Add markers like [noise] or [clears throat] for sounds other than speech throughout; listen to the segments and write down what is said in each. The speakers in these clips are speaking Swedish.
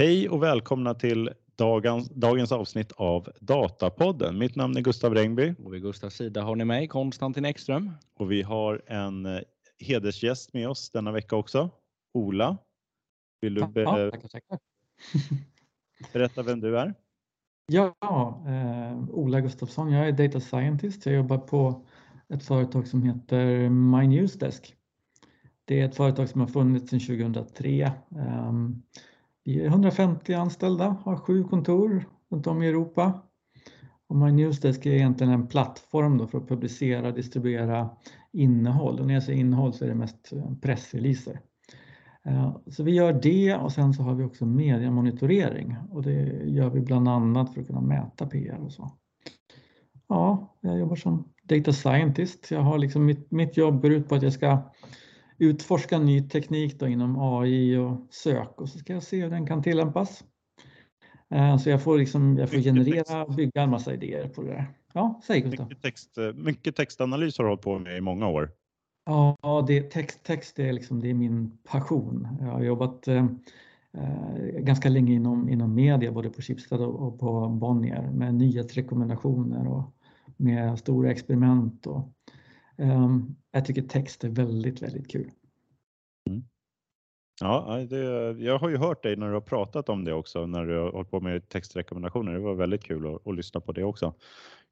Hej och välkomna till dagens, dagens avsnitt av Datapodden. Mitt namn är Gustav Rengby. Och vid Gustavs sida har ni mig, Konstantin Ekström. Och vi har en eh, hedersgäst med oss denna vecka också. Ola. Vill du be Ja, tackar, tackar. [laughs] berätta vem du är? Ja, eh, Ola Gustafsson. Jag är data scientist. Jag jobbar på ett företag som heter My Newsdesk. Det är ett företag som har funnits sedan 2003. Ehm, vi är 150 anställda, har sju kontor runt om i Europa. Och My Newsdesk är egentligen en plattform då för att publicera och distribuera innehåll. Och när jag säger innehåll så är det mest eh, pressreleaser. Eh, så vi gör det och sen så har vi också mediamonitorering och det gör vi bland annat för att kunna mäta PR och så. Ja, jag jobbar som data scientist. Jag har liksom mitt, mitt jobb går ut på att jag ska utforska ny teknik då inom AI och sök och så ska jag se hur den kan tillämpas. Eh, Så jag får, liksom, jag får generera och bygga en massa idéer på det där. Ja, säg Gustav. Mycket, text, eh, mycket textanalys har du hållit på med i många år. Ja, det, text, text är, liksom, det är min passion. Jag har jobbat eh, eh, ganska länge inom, inom media, både på Schibsted och, på Bonnier med nyhetsrekommendationer och med stora experiment. Och, jag tycker text är väldigt, väldigt kul. Ja, det, jag har ju hört dig när du har pratat om det också, när du har hållit på med textrekommendationer. Det var väldigt kul att, att lyssna på det också.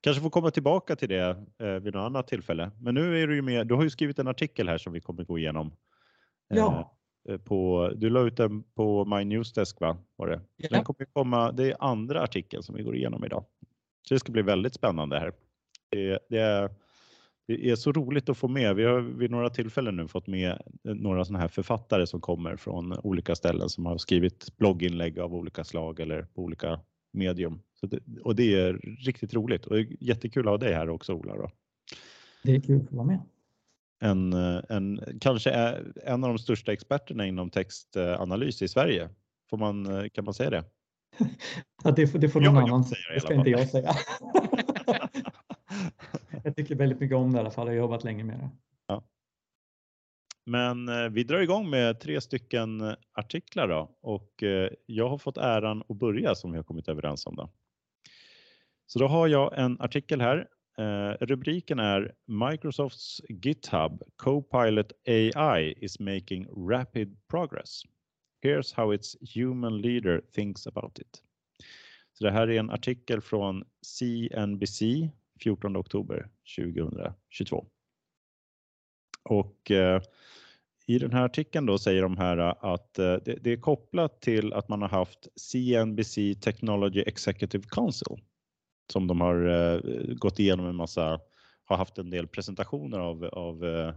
Kanske får komma tillbaka till det eh, vid något annat tillfälle. Men nu är du ju med. Du har ju skrivit en artikel här som vi kommer gå igenom. Eh, Ja, På, du la ut den på My Newsdesk, va? Var det? Ja. Den kommer komma. Det är andra artikeln som vi går igenom idag. Så det ska bli väldigt spännande här. Det, det, är, det är så roligt att få med. Vi har vid några tillfällen nu fått med några sådana här författare som kommer från olika ställen som har skrivit blogginlägg av olika slag eller på olika medium. Det, och det är riktigt roligt och jättekul att ha dig här också Ola. Då. det är kul att få vara med. En, eh, en, kanske en av de största experterna inom textanalys i Sverige. Får man, eh, kan man säga det? [laughs] Ja, det, får, det får någon vill annan säga det ska inte jag säga. [laughs] [laughs] jag tycker väldigt mycket om det i alla fall. Jag har jobbat länge med det. Men eh, vi drar igång med tre stycken eh, artiklar då och eh, jag har fått äran att börja som vi har kommit överens om. Då. Så då har jag en artikel här. Eh, rubriken är Microsofts GitHub Copilot AI is making rapid progress. Here's how its human leader thinks about it. Så det här är en artikel från CNBC 14 oktober 2022. Och eh, i den här artikeln då säger de här eh, att eh, det, det är kopplat till att man har haft CNBC Technology Executive Council som de har eh, gått igenom en massa, har haft en del presentationer av, av eh,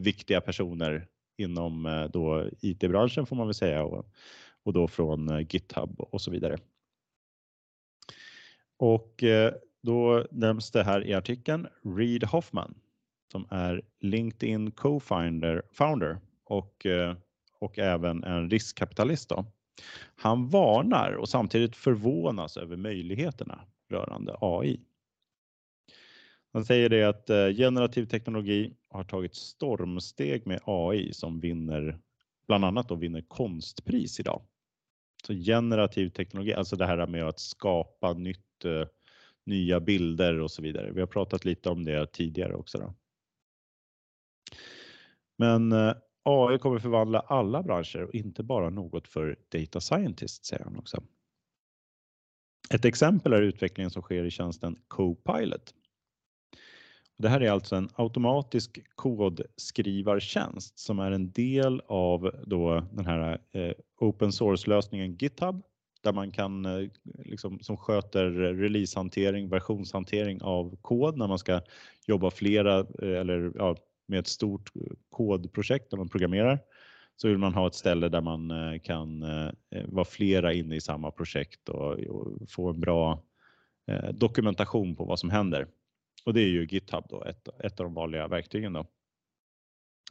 viktiga personer inom eh, då IT-branschen får man väl säga och, och då från eh, GitHub och så vidare. Och eh, då nämns det här i artikeln Reid Hoffman som är LinkedIn co-founder founder och, eh, och även en riskkapitalist. Då. Han varnar och samtidigt förvånas över möjligheterna rörande AI. Han säger det att eh, generativ teknologi har tagit stormsteg med AI som vinner bland annat då vinner konstpris idag. Så generativ teknologi, alltså det här med att skapa nytt, eh, nya bilder och så vidare. Vi har pratat lite om det tidigare också. Då. Men eh, AI kommer förvandla alla branscher och inte bara något för data scientists, säger han också. Ett exempel är utvecklingen som sker i tjänsten Copilot. Det här är alltså en automatisk kodskrivartjänst som är en del av då den här eh, open source-lösningen GitHub där man kan eh, liksom, som sköter releasehantering, versionshantering av kod när man ska jobba flera eh, eller ja, med ett stort eh, kodprojekt där man programmerar så vill man ha ett ställe där man kan vara flera inne i samma projekt och, och få en bra eh, dokumentation på vad som händer. Och det är ju GitHub då, ett, ett av de vanliga verktygen då.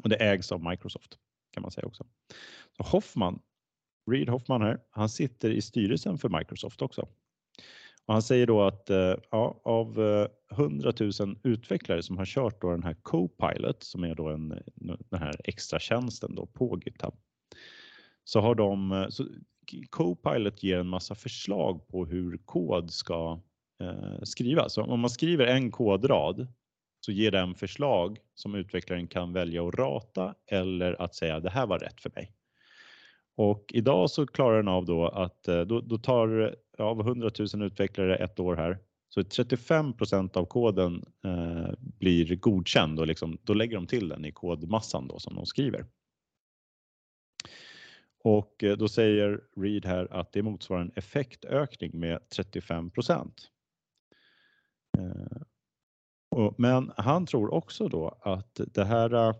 Och det ägs av Microsoft kan man säga också. Så Hoffman, Reid Hoffman här, han sitter i styrelsen för Microsoft också. Och han säger då att eh, ja, av eh, 100 000 utvecklare som har kört då den här Copilot som är då en, eh, den här extra tjänsten då på GitHub. Så har de, eh, så Copilot ger en massa förslag på hur kod ska eh, skrivas. Så om man skriver en kodrad så ger den förslag som utvecklaren kan välja att rata eller att säga det här var rätt för mig. Och idag så klarar den av då att eh, då, då tar av 100 000 utvecklare ett år här så 35% av koden eh, blir godkänd och liksom, då lägger de till den i kodmassan då som de skriver. Och eh, då säger Reed här att det motsvarar en effektökning med 35 eh, Men han tror också då att det här eh,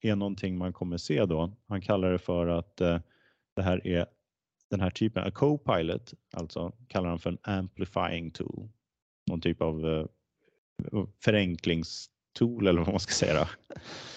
är någonting man kommer se då. Han kallar det för att eh, det här är den här typen av co-pilot, alltså kallar han för en amplifying tool. Någon typ av förenklings tool eller vad man ska säga.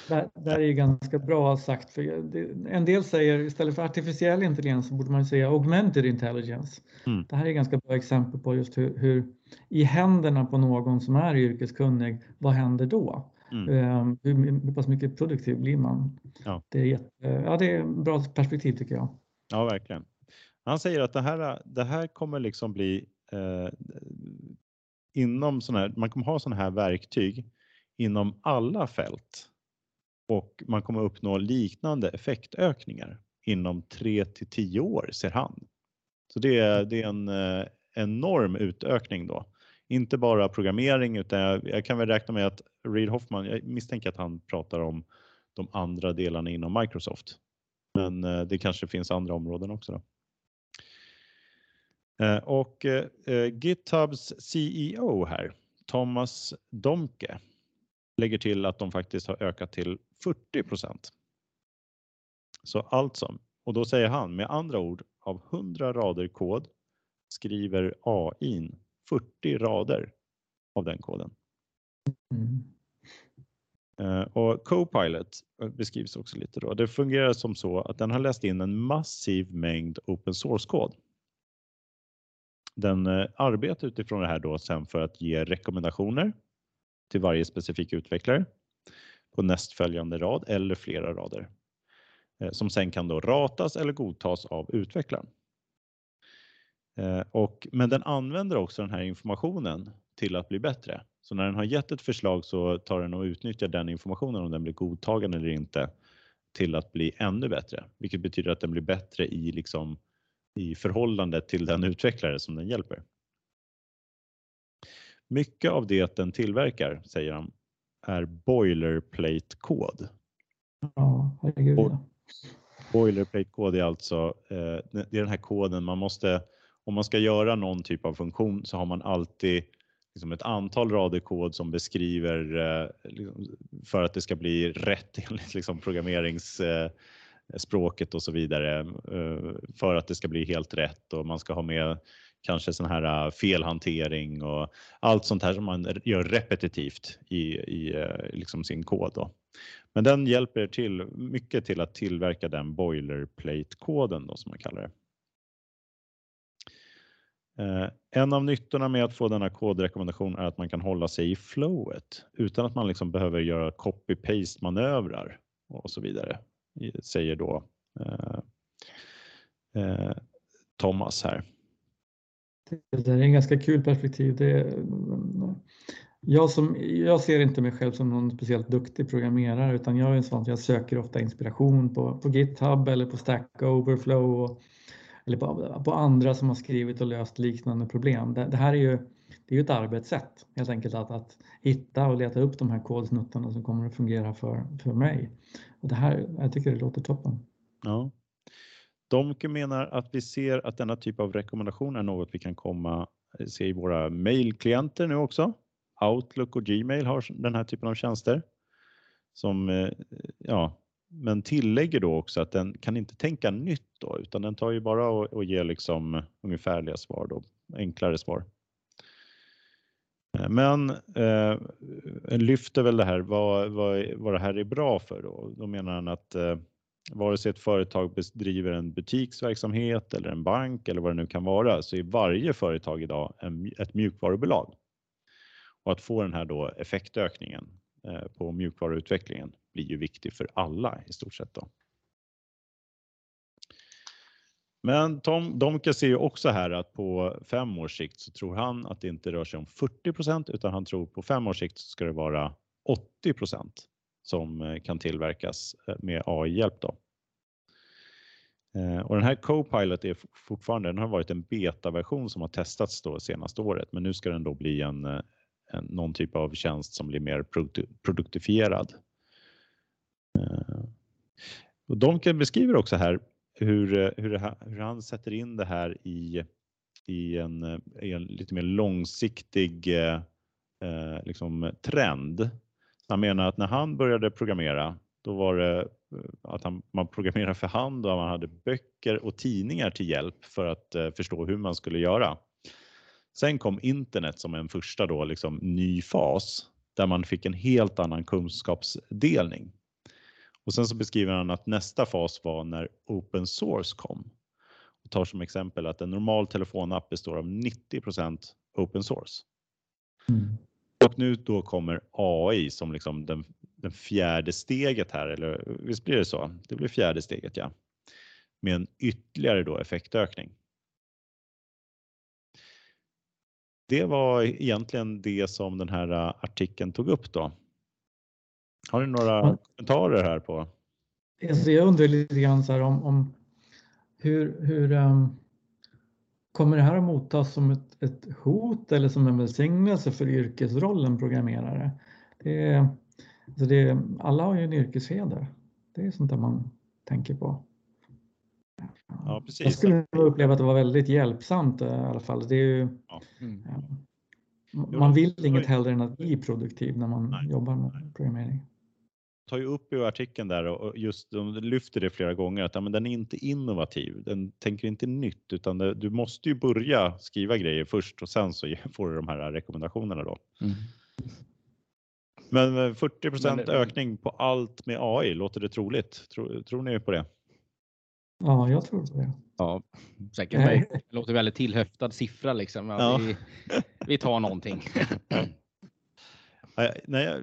Det, det är ju ganska bra sagt. För det, en del säger istället för artificiell intelligens så borde man säga augmented intelligence. Mm. Det här är ganska bra exempel på just hur, hur, i händerna på någon som är yrkeskunnig, vad händer då? Mm. Um, hur, hur pass mycket produktiv blir man? Ja. Det, är jätte, ja, det är ett bra perspektiv tycker jag. Ja, verkligen. Han säger att det här, äh, det här kommer liksom bli eh, inom sådana här, man kommer ha sådana här verktyg inom alla fält och man kommer uppnå liknande effektökningar inom 3 till 10 år ser han. Så det är, det är en eh, enorm utökning då. Inte bara programmering utan jag, jag, kan väl räkna med att Reid Hoffman, jag misstänker att han pratar om de andra delarna inom Microsoft. Men eh, det kanske finns andra områden också. Då. Eh, och eh, eh, GitHubs CEO här, Thomas Domke, lägger till att de faktiskt har ökat till 40% Så alltså, och då säger han med andra ord av 100 rader kod skriver AI 40 rader av den koden. Mm. Eh, och Copilot eh, beskrivs också lite då. Det fungerar som så att den har läst in en massiv mängd open source-kod. Den eh, arbetar utifrån det här då sen för att ge rekommendationer till varje specifik utvecklare på nästföljande rad eller flera rader som sen kan då ratas eller godtas av utvecklaren. Och, men den använder också den här informationen till att bli bättre. Så när den har gett ett förslag så tar den och utnyttjar den informationen om den blir godtagen eller inte till att bli ännu bättre, vilket betyder att den blir bättre i, liksom, i förhållande till den utvecklare som den hjälper. Mycket av det den tillverkar, säger han, är boilerplate-kod. Ja, herregud. Bo boilerplate-kod är alltså eh, det är den här koden man måste, om man ska göra någon typ av funktion så har man alltid liksom ett antal rader kod som beskriver eh, liksom, för att det ska bli rätt [laughs] enligt liksom programmeringsspråket eh, och så vidare eh, för att det ska bli helt rätt och man ska ha med kanske sån här eh, felhantering och allt sånt här som man gör repetitivt i, i eh, liksom sin kod. Då. Men den hjälper till mycket till att tillverka den boilerplate-koden då, som man kallar det. Eh, en av nyttorna med att få denna kodrekommendation är att man kan hålla sig i flowet utan att man liksom behöver göra copy-paste manövrar och så vidare, säger då eh, eh, Thomas här. Det är en ganska kul perspektiv. Det, jag, som, jag ser inte mig själv som någon speciellt duktig programmerare utan jag är en sån jag söker ofta inspiration på, på GitHub eller på Stack Overflow och, eller på, på, andra som har skrivit och löst liknande problem. Det, det här är ju det är ett arbetssätt helt enkelt att, att hitta och leta upp de här kodsnuttarna som kommer att fungera för, för mig. Och det här, jag tycker det låter toppen. Ja. Domke menar att vi ser att denna typ av rekommendation är något vi kan komma se i våra mailklienter nu också. Outlook och Gmail har den här typen av tjänster. Som, eh, ja, men tillägger då också att den kan inte tänka nytt då, utan den tar ju bara och, och ger liksom ungefärliga svar då, enklare svar. Eh, men eh, lyfter väl det här vad, vad, vad det här är bra för då. Då menar han att eh, vare sig ett företag bedriver en butiksverksamhet eller en bank eller vad det nu kan vara så är varje företag idag en, ett mjukvarubolag. Och att få den här då effektökningen Eh, på mjukvaruutvecklingen blir ju viktig för alla i stort sett. Då. Men Tom Domke ser ju också här att på fem års sikt så tror han att det inte rör sig om 40% utan han tror på fem års sikt så ska det vara 80% som eh, kan tillverkas eh, med AI-hjälp. Då. Och den här Copilot är fortfarande, den har varit en betaversion som har testats då senaste året, men nu ska den då bli en någon typ av tjänst som blir mer produktifierad. Eh, och Domke beskriver också här hur, hur, hur, han sätter in det här i, i, en, i en lite mer långsiktig eh, eh liksom trend. Han menar att när han började programmera, då var det eh, att han, man programmerade för hand och man hade böcker och tidningar till hjälp för att eh, förstå hur man skulle göra. Sen kom internet som en första då, liksom, ny fas där man fick en helt annan kunskapsdelning. Och sen så beskriver han att nästa fas var när open source kom. Och tar som exempel att en normal telefonapp består av 90% open source. Mm. Och nu då kommer AI som liksom den, den fjärde steget här, eller visst blir det så? Det blir fjärde steget, ja. Med en ytterligare då effektökning. Det var egentligen det som den här äh, artikeln tog upp då. Har ni några ja. kommentarer här på? Alltså jag undrar lite grann så här om, om hur, hur um, kommer det här att mottas som ett, ett, hot eller som en välsignelse för yrkesrollen programmerare? Det är, alltså det, alla har ju en yrkesheder. Det är sånt där man tänker på. Ja, precis. Jag skulle uppleva att det var väldigt hjälpsamt i alla fall. Det är ju, ja. Mm. Man vill inget hellre än att bli produktiv när man Nej. jobbar med programmering tar ju upp i artikeln där och just de lyfter det flera gånger att ja, men den är inte innovativ. Den tänker inte nytt utan det, du måste ju börja skriva grejer först och sen så [laughs] får du de här rekommendationerna då. Mm. Men 40 men det, ökning på allt med AI, låter det troligt? Tror, tror ni på det? Ja, jag tror det. Ja, säkert. Det [laughs] låter väldigt tillhöftad siffra liksom. Ja. Vi, vi tar någonting. [laughs]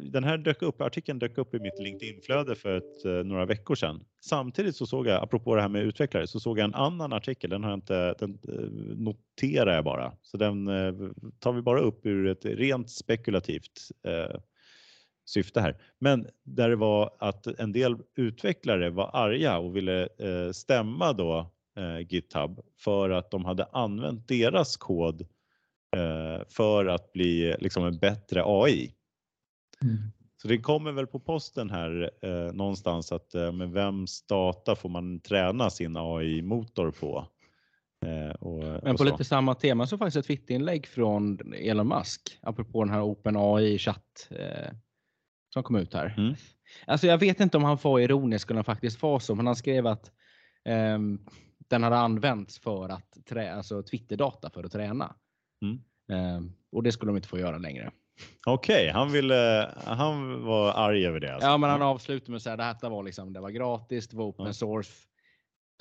Den här dök upp, artikeln dök upp i mitt LinkedIn-flöde för ett, eh, några veckor sedan. Samtidigt så såg jag, apropå det här med utvecklare, så såg jag en annan artikel. Den har jag inte, den eh, noterar jag bara. Så den eh, tar vi bara upp ur ett rent spekulativt eh, syfte här. Men där det var att en del utvecklare var arga och ville eh, stämma då eh, GitHub för att de hade använt deras kod för att bli liksom en bättre AI. Mm. Så det kommer väl på posten här eh, någonstans att eh, med vems data får man träna sin AI-motor på? Eh, och, Men på lite samma tema så faktiskt ett Twitterinlägg från Elon Musk apropå den här OpenAI chatt eh, som kom ut här. Mm. Alltså jag vet inte om han var ironisk eller faktiskt var så, men han skrev att ehm, den hade använts för att trä, alltså Twitterdata för att träna. Mm. Ehm, och det skulle de inte få göra längre. Okej, okay, han ville. Han var arg över det. Alltså. Ja, men han avslutade med att säga det här var liksom. Det var gratis, det var open source.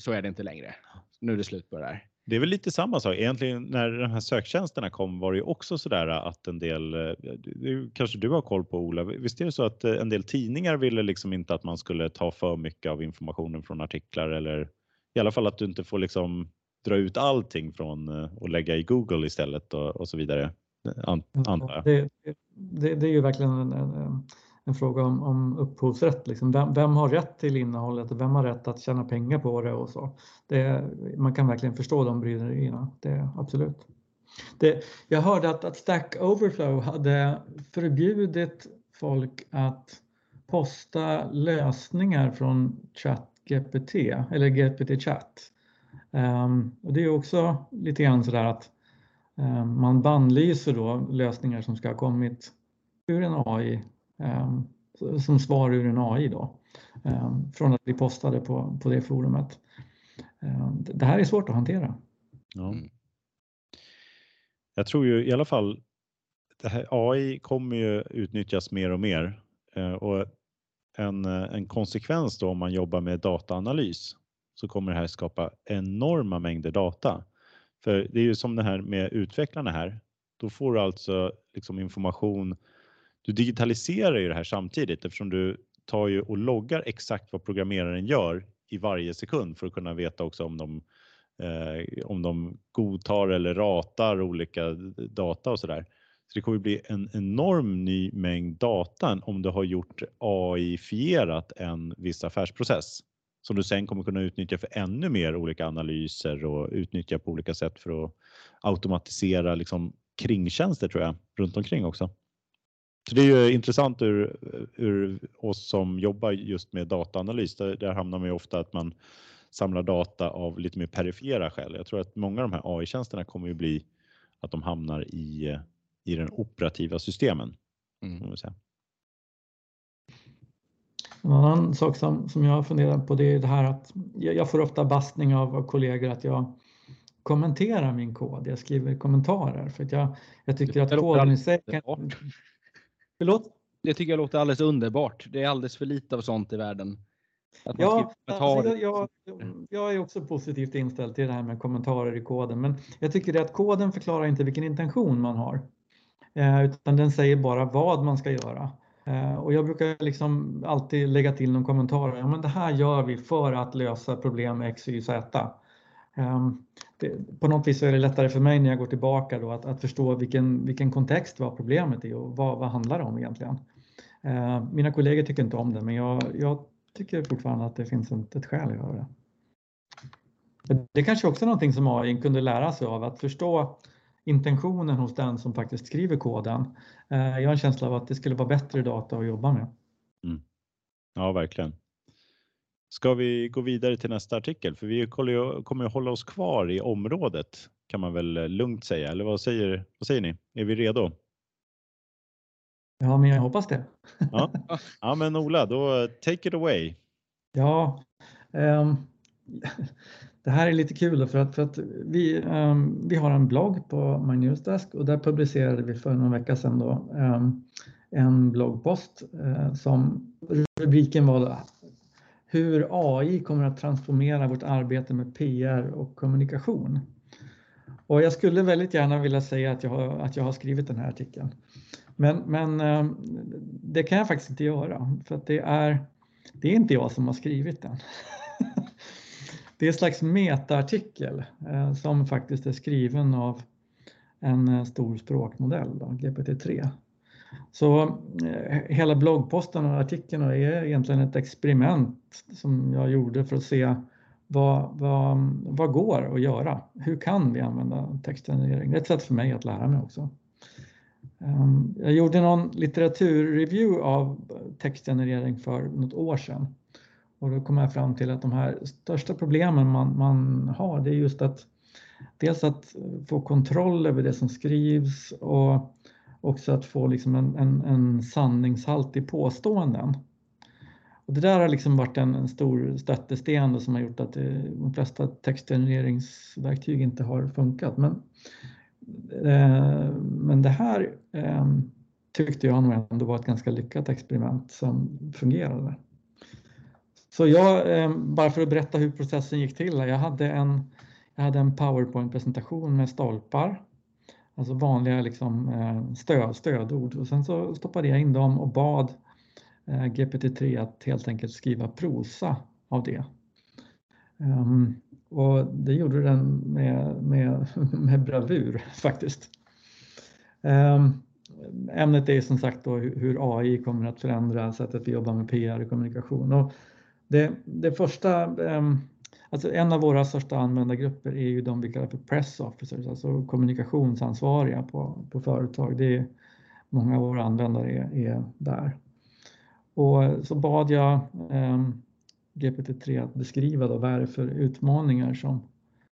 Så är det inte längre. Nu är det slut på det här. Det är väl lite samma sak egentligen när de här söktjänsterna kom var det ju också så där att en del, det kanske du har koll på Ola, visst är det så att en del tidningar ville liksom inte att man skulle ta för mycket av informationen från artiklar eller i alla fall att du inte får liksom dra ut allting från och lägga i Google istället och, och så vidare antar jag. Det, det, det, är ju verkligen en, en, en fråga om, om upphovsrätt. Liksom. Vem, vem, har rätt till innehållet och vem har rätt att tjäna pengar på det och så. Det, man kan verkligen förstå de bryderierna, det absolut. Det, jag hörde att, att Stack Overflow hade förbjudit folk att posta lösningar från ChatGPT eller GPT chat. Um, och det är också lite grann sådär att um, man bannlyser då lösningar som ska ha kommit ur en AI, som svar ur en AI då, eh, från att bli postade på, på det forumet. Det här är svårt att hantera. Ja. Jag tror ju i alla fall det här AI kommer ju utnyttjas mer och mer och en, en konsekvens då om man jobbar med dataanalys så kommer det här skapa enorma mängder data för det är ju som det här med utvecklarna här. Då får du alltså liksom information. Du digitaliserar ju det här samtidigt eftersom du tar ju och loggar exakt vad programmeraren gör i varje sekund för att kunna veta också om de eh, om de godtar eller ratar olika data och så där. Så det kommer bli en enorm ny mängd data om du har gjort AI-fierat en viss affärsprocess som du sen kommer kunna utnyttja för ännu mer olika analyser och utnyttja på olika sätt för att automatisera liksom kringtjänster tror jag runt omkring också. Så det är ju intressant ur, ur oss som jobbar just med dataanalys. Där, där hamnar man ju ofta att man samlar data av lite mer perifera skäl. Jag tror att många av de här AI-tjänsterna kommer ju bli att de hamnar i, i den operativa systemen. Mm. En annan sak som, som jag funderar på det är det här att jag, jag får ofta bastning av, av kollegor att jag kommenterar min kod. Jag skriver kommentarer för att jag, jag tycker att koden i sig kan... Förlåt? Det tycker jag låter alldeles underbart. Det är alldeles för lite av sånt i världen. ja, alltså jag, jag, är också positivt inställd till det här med kommentarer i koden, men jag tycker det att koden förklarar inte vilken intention man har, eh, utan den säger bara vad man ska göra. Eh, och jag brukar liksom alltid lägga till någon kommentar. Ja, men det här gör vi för att lösa problem X, Y, Z. Ehm, det, på något vis är det lättare för mig när jag går tillbaka då att, att förstå vilken, vilken kontext var problemet i och vad, vad handlar det om egentligen. Ehm, mina kollegor tycker inte om det men jag, jag tycker fortfarande att det finns ett, ett skäl att göra det. Det kanske också är någonting som AI kunde lära sig av, att förstå intentionen hos den som faktiskt skriver koden. Ehm, jag har en känsla av att det skulle vara bättre data att jobba med. Mm. Ja, verkligen. Ska vi gå vidare till nästa artikel? För vi kommer att hålla oss kvar i området kan man väl eh, lugnt säga. Eller vad säger, vad säger ni? Är vi redo? Ja, men jag hoppas det. Ja, [laughs] ja men Ola, då take it away. Ja, um, det här är lite kul för att, för att vi, um, vi har en blogg på My Newsdesk och där publicerade vi för någon vecka sedan då, um, en bloggpost uh, som rubriken var hur AI kommer att transformera vårt arbete med PR och kommunikation. Och jag skulle väldigt gärna vilja säga att jag har, att jag har skrivit den här artikeln. Men, men eh, det kan jag faktiskt inte göra för att det är, det är inte jag som har skrivit den. [laughs] Det är en slags metaartikel eh, som faktiskt är skriven av en eh, stor språkmodell, GPT-3. Så eh, hela bloggposten och artikeln är egentligen ett experiment som jag gjorde för att se vad, vad, vad går att göra? Hur kan vi använda textgenerering? Det är ett sätt för mig att lära mig också. Ehm, jag gjorde någon litteraturreview av textgenerering för något år sedan och då kom jag fram till att de här största problemen man, man har det är just att dels att få kontroll över det som skrivs och också att få liksom en, en, en sanningshalt i påståenden. Och det där har liksom varit en, en stor stötesten som har gjort att det, de flesta textgenereringsverktyg inte har funkat. Men, eh, men det här eh, tyckte jag nog ändå var ett ganska lyckat experiment som fungerade. Så jag, eh, bara för att berätta hur processen gick till. Jag hade en, jag hade en PowerPoint-presentation med stolpar Alltså vanliga liksom, eh, stöd, stödord och sen så stoppade jag in dem och bad eh, GPT-3 att helt enkelt skriva prosa av det. Ehm, och det gjorde den med, med, [laughs] med bravur faktiskt. Ehm, ämnet är som sagt då hur AI kommer att förändra sättet vi jobbar med PR och kommunikation. Och det, det första ehm, Alltså en av våra största användargrupper är ju de vi kallar för press officers, alltså kommunikationsansvariga på, på företag. Det är, många av våra användare är, är där. Och så bad jag eh, GPT-3 att beskriva då vad är det för utmaningar som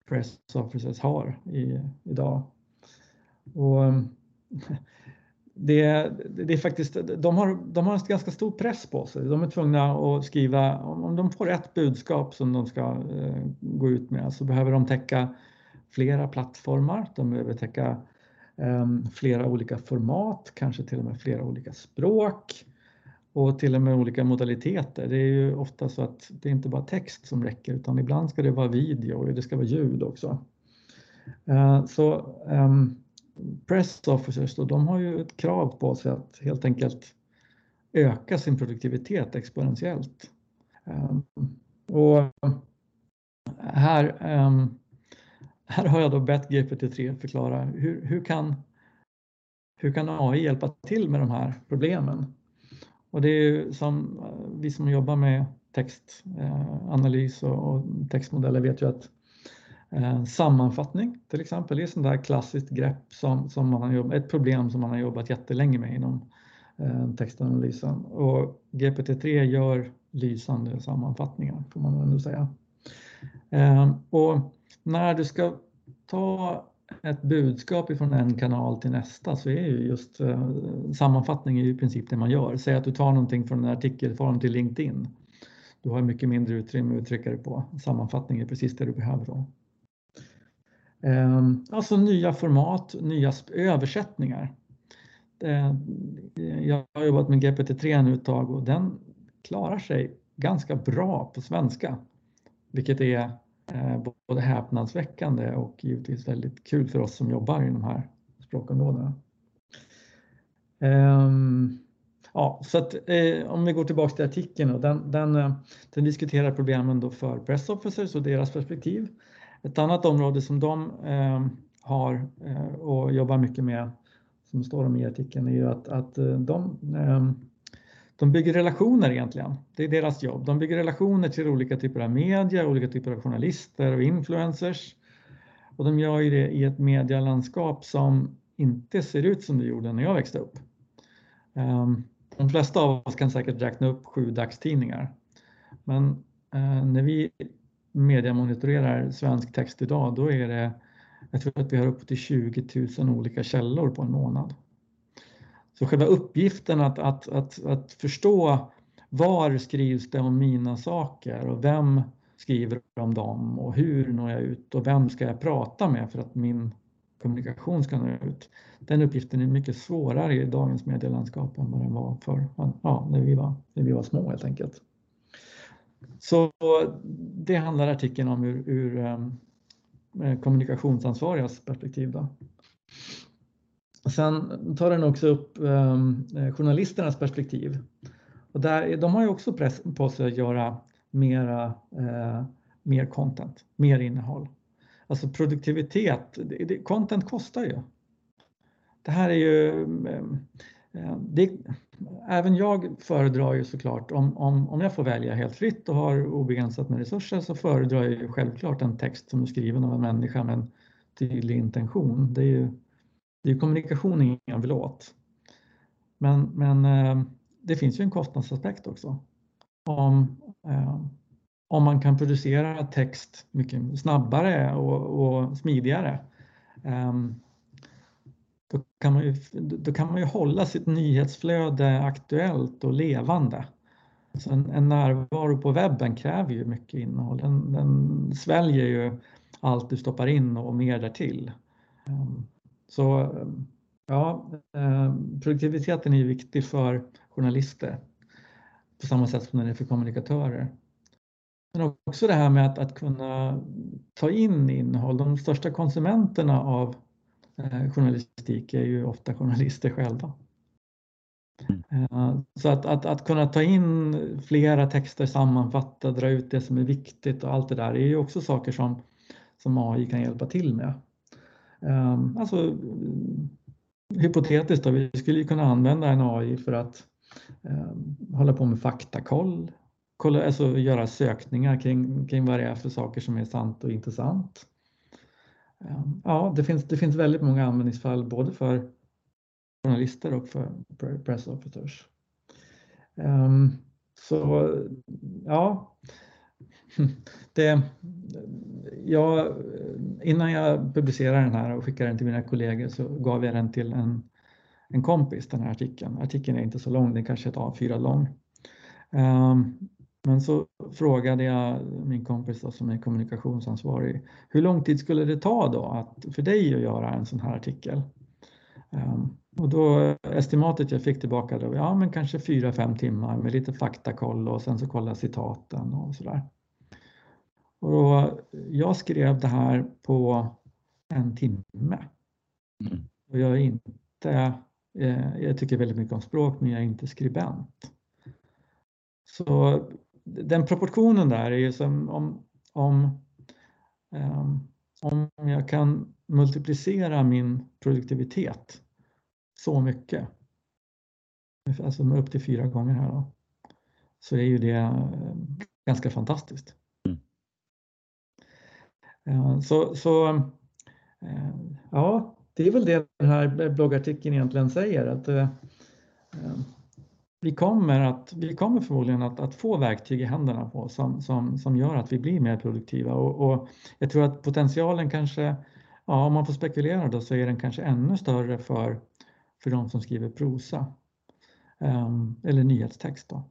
press officers har i, idag. Och ehm, det, det är faktiskt, de har, de har en ganska stor press på sig. De är tvungna att skriva, om de får ett budskap som de ska eh, gå ut med så behöver de täcka flera plattformar. De behöver täcka eh, flera olika format, kanske till och med flera olika språk och till och med olika modaliteter. Det är ju ofta så att det är inte bara text som räcker utan ibland ska det vara video och det ska vara ljud också. Eh, så ehm, press officers då, de har ju ett krav på sig att helt enkelt öka sin produktivitet exponentiellt. Um, och här, um, här har jag då bett GPT-3 förklara hur, hur, kan, hur kan AI hjälpa till med de här problemen? Och det är ju som eh, vi som jobbar med textanalys eh, och textmodeller vet ju att eh, sammanfattning till exempel det är ett sånt där klassiskt grepp som, som man har jobbat, ett problem som man har jobbat jättelänge med inom eh, textanalysen och GPT-3 gör lysande sammanfattningar får man ändå säga. Eh, och när du ska ta ett budskap ifrån en kanal till nästa så är ju just eh, sammanfattning i princip det man gör. Säg att du tar någonting från en artikelform till LinkedIn. Du har mycket mindre utrymme att uttrycka det på. Sammanfattning är precis det du behöver då. Ehm, alltså nya format, nya översättningar. Ehm, jag har jobbat med GPT-3 nu ett tag och den klarar sig ganska bra på svenska. Vilket är eh, både häpnadsväckande och givetvis väldigt kul för oss som jobbar i de här språkområdena. Ehm, ja, så att, eh, om vi går tillbaka till artikeln, då, den, den, eh, den diskuterar problemen då för press officers och deras perspektiv. Ett annat område som de eh, har eh, och jobbar mycket med, som står om i artikeln, är ju att, att eh, de, eh, de bygger relationer egentligen. Det är deras jobb. De bygger relationer till olika typer av media, olika typer av journalister och influencers. Och de gör ju det i ett medialandskap som inte ser ut som det gjorde när jag växte upp. Ehm, de flesta av oss kan säkert räkna upp sju dagstidningar. Men eh, när vi mediamonitorerar svensk text idag, då är det, jag tror att vi har upp till 20 000 olika källor på en månad. Så själva uppgiften att, att, att, att förstå var skrivs det om mina saker och vem skriver om dem och hur når jag ut och vem ska jag prata med för att min kommunikation ska nå ut. Den uppgiften är mycket svårare i dagens medielandskap än vad den var för ja, när, vi var, när vi var små helt enkelt. Så det handlar artikeln om ur, ur um, kommunikationsansvarigas perspektiv. Då. Sen tar den också upp um, journalisternas perspektiv. Och där, de har ju också press på sig att göra mera, uh, mer content, mer innehåll. Alltså produktivitet, det, det, content kostar ju. Det här är ju um, Eh, det, även jag föredrar ju såklart, om, om, om jag får välja helt fritt och har obegränsat med resurser så föredrar jag ju självklart en text som är skriven av en människa med en tydlig intention. Det är ju, det är kommunikation ingen vill åt. Men, men eh, det finns ju en kostnadsaspekt också. Om, eh, om man kan producera text mycket snabbare och, och smidigare ehm, kan, man ju, då kan man ju hålla sitt nyhetsflöde aktuellt och levande. Så en, en närvaro på webben kräver ju mycket innehåll. Den, den sväljer ju allt du stoppar in och mer därtill. Ehm, så ja, ehm, produktiviteten är ju viktig för journalister på samma sätt som den är för kommunikatörer. Men också det här med att, att kunna ta in innehåll. De största konsumenterna av journalistik är ju ofta journalister själva. Mm. Eh, så att, att, att kunna ta in flera texter, sammanfatta, dra ut det som är viktigt och allt det där är ju också saker som, som AI kan hjälpa till med. Ehm, alltså hypotetiskt då, vi skulle kunna använda en AI för att um, hålla på med faktakoll, kolla, alltså göra sökningar kring, kring vad det är för saker som är sant och intressant. Ehm, Ehm, ja, det finns, det finns väldigt många användningsfall både för journalister och för press officers. Um, så ja, [laughs] det, jag, innan jag publicerade den här och skickade den till mina kollegor så gav jag den till en, en kompis, den här artikeln. Artikeln är inte så lång, den kanske är ett A4 lång. Um, men så frågade jag min kompis då, som är kommunikationsansvarig, hur lång tid skulle det ta då att, för dig att göra en sån här artikel? Um, och då estimatet jag fick tillbaka då, ja men kanske 4-5 timmar med lite faktakoll och sen så kolla citaten och sådär. Och då, jag skrev det här på en timme. Mm. Och jag är inte, eh, jag tycker väldigt mycket om språk men jag är inte skribent. Så den proportionen där är ju som om, om um, om jag kan multiplicera min produktivitet så mycket, alltså upp till fyra gånger här då, så är ju det eh, ganska fantastiskt. Mm. Så, så eh, ja, det är väl det den här bloggartikeln egentligen säger att eh, vi kommer, att, vi kommer förmodligen att, att få verktyg i händerna på som, som, som gör att vi blir mer produktiva och, och jag tror att potentialen kanske, ja om man får spekulera då så är den kanske ännu större för, för de som skriver prosa um, eller nyhetstext. Då.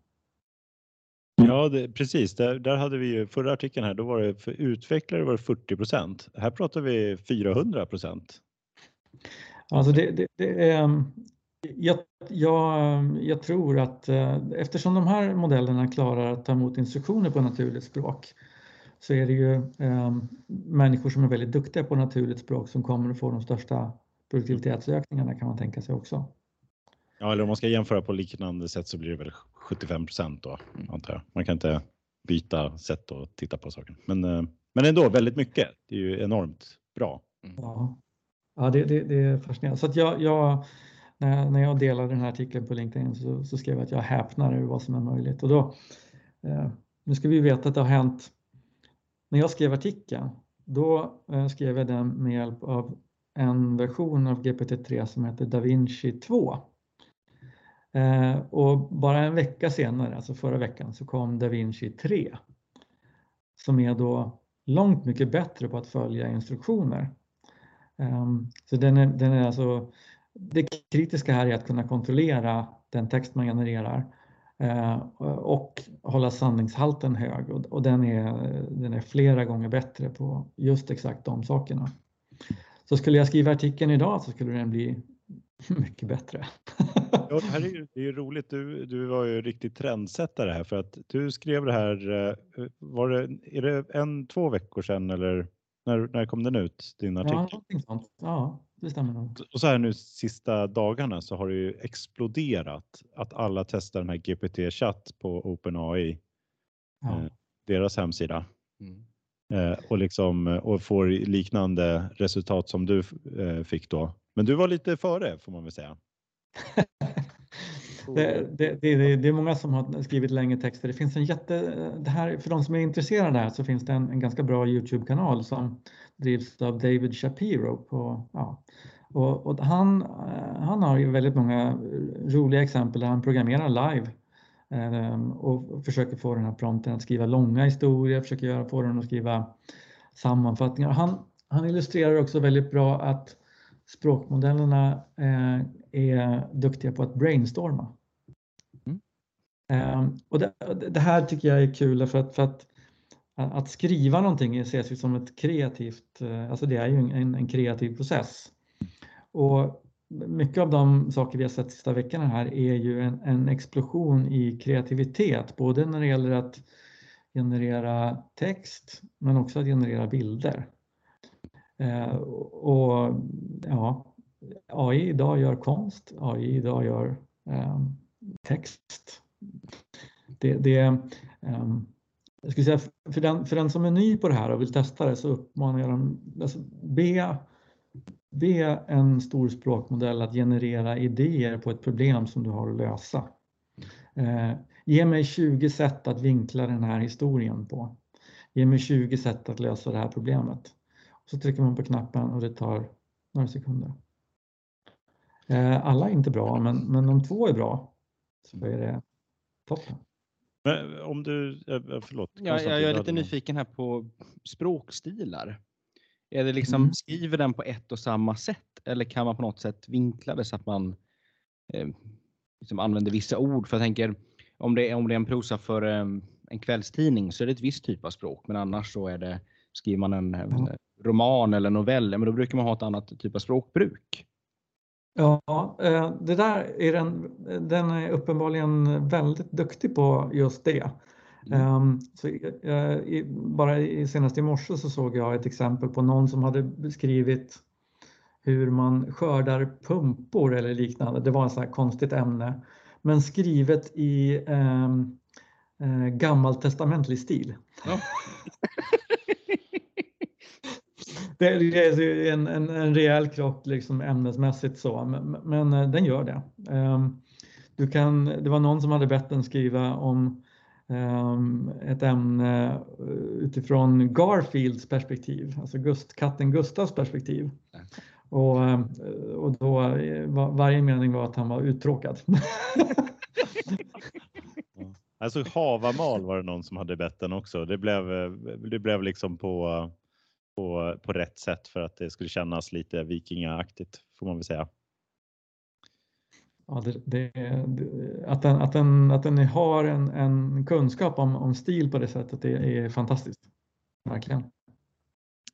Ja, det, precis. Där, där hade vi ju förra artikeln här, då var det för utvecklare var det 40 procent. Här pratar vi 400 procent. Alltså det, det, det är, jag, jag, jag, tror att eh, eftersom de här modellerna klarar att ta emot instruktioner på naturligt språk så är det ju eh, människor som är väldigt duktiga på naturligt språk som kommer att få de största produktivitetsökningarna kan man tänka sig också. Ja, eller om man ska jämföra på liknande sätt så blir det väl 75 procent då, antar jag. Man kan inte byta sätt att titta på saken. Men, eh, men ändå väldigt mycket. Det är ju enormt bra. Ja, ja det, det, det är fascinerande. Så att jag, jag när, när jag delade den här artikeln på LinkedIn så, så skrev jag att jag häpnar över vad som är möjligt. Och då, eh, nu ska vi veta att det har hänt, när jag skrev artikeln, då eh, skrev jag den med hjälp av en version av GPT-3 som heter DaVinci 2. Eh, och bara en vecka senare, alltså förra veckan, så kom DaVinci 3 som är då långt mycket bättre på att följa instruktioner. Um, så den är, den är alltså det kritiska här är att kunna kontrollera den text man genererar eh, och hålla sanningshalten hög och den är, den är flera gånger bättre på just exakt de sakerna. Så skulle jag skriva artikeln idag så skulle den bli [laughs] mycket bättre. ja, det här är ju, det är ju roligt. Du, du var ju riktigt trendsättare här för att du skrev det här, eh, var det, är det en, två veckor sedan eller när, när kom den ut, din artikel? Ja, Ja, det stämmer nog. Och så här nu sista dagarna så har det ju exploderat att alla testar den här GPT-chatt på OpenAI, ja. eh, deras hemsida. Mm. Eh, och, liksom, och får liknande resultat som du eh, fick då. Men du var lite före får man väl säga. [laughs] Det, det, det, det, är många som har skrivit längre texter. Det finns en jätte, det här, för de som är intresserade här så finns det en, en ganska bra Youtube-kanal som drivs av David Shapiro. På, ja. och, och han, han har ju väldigt många roliga exempel där han programmerar live eh, och försöker få den här prompten att skriva långa historier, försöker göra, få den att skriva sammanfattningar. Han, han illustrerar också väldigt bra att språkmodellerna eh, är duktiga på att brainstorma. Ehm, och det, det, här tycker jag är kul för att, för att, att skriva någonting ses ju som ett kreativt, eh, alltså det är ju en, en kreativ process. Och mycket av de saker vi har sett sista veckorna här är ju en, en, explosion i kreativitet, både när det gäller att generera text men också att generera bilder. Eh, och ja, AI idag gör konst, AI idag gör eh, text det, det, um, jag skulle säga för den, för den som är ny på det här och vill testa det så uppmanar jag dem, alltså, be, be en stor språkmodell att generera idéer på ett problem som du har att lösa. Eh, ge mig 20 sätt att vinkla den här historien på. Ge mig 20 sätt att lösa det här problemet. Och så trycker man på knappen och det tar några sekunder. Eh, alla är inte bra, men, men om två är bra så är det Toppen. Men om du, eh, förlåt. Ja, jag är lite nyfiken här på språkstilar. Är det liksom, mm. skriver den på ett och samma sätt eller kan man på något sätt vinkla det så att man eh, liksom använder vissa ord? För jag tänker om det är, om det är en prosa för eh, en kvällstidning så är det ett visst typ av språk, men annars så är det skriver man en, mm. roman eller novell, men då brukar man ha ett annat typ av språkbruk. Ja, eh, det där är den, den är uppenbarligen väldigt duktig på just det. Mm. Ehm, så, eh, bara senast i morse så såg jag ett exempel på någon som hade beskrivit hur man skördar pumpor eller liknande. Det var ett så här konstigt ämne. Men skrivet i eh, eh, gammaltestamentlig stil. Ja. [laughs] det är en, en, en rejäl krock liksom ämnesmässigt så, men, men eh, den gör det. Ehm, du kan, det var någon som hade bett den skriva om ehm, ett ämne utifrån Garfields perspektiv, alltså Gust, katten Gustavs perspektiv. Och, och då var, varje mening var att han var uttråkad. [laughs] Alltså Havamal var det någon som hade bett den också. Det blev, det blev liksom på, på, på rätt sätt för att det skulle kännas lite vikingaaktigt får man väl säga. Ja, det, det, att, den, att, den, att den har en, en kunskap om, om stil på det sättet är, är fantastiskt. Verkligen.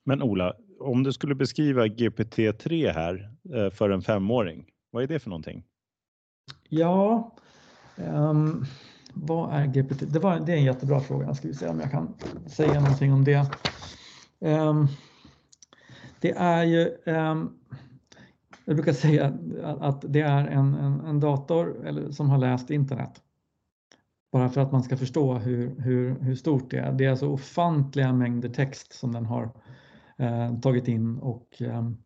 Men Ola, om du skulle beskriva GPT-3 här eh, för en femåring, vad är det för någonting? Ja, um, vad är GPT? Det, var, det är en jättebra fråga. Ska vi se om jag kan säga någonting om det. Um, det är ju, um, jag brukar säga att det är en, en, en dator eller, som har läst internet. Bara för att man ska förstå hur, hur, hur stort det är. Det är alltså ofantliga mängder text som den har eh, tagit in och ehm,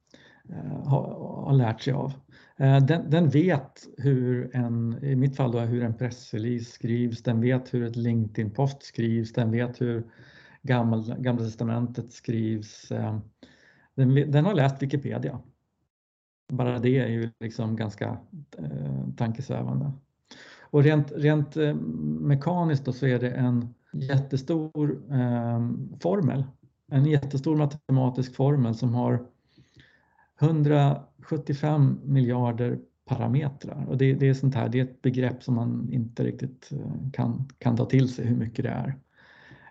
eh, har, har lärt sig av. Eh, den, den, vet hur en, i mitt fall då, hur en pressrelease skrivs, den vet hur ett LinkedIn-post skrivs, den vet hur gamla, gamla testamentet skrivs. Eh, den, den, har läst Wikipedia. Bara det är ju liksom ganska eh, tankesvävande. Och rent, rent eh, mekaniskt då så är det en jättestor eh, formel, en jättestor matematisk formel som har 175 miljarder parametrar och det, det, är sånt här, det är ett begrepp som man inte riktigt eh, kan, kan ta till sig hur mycket det är.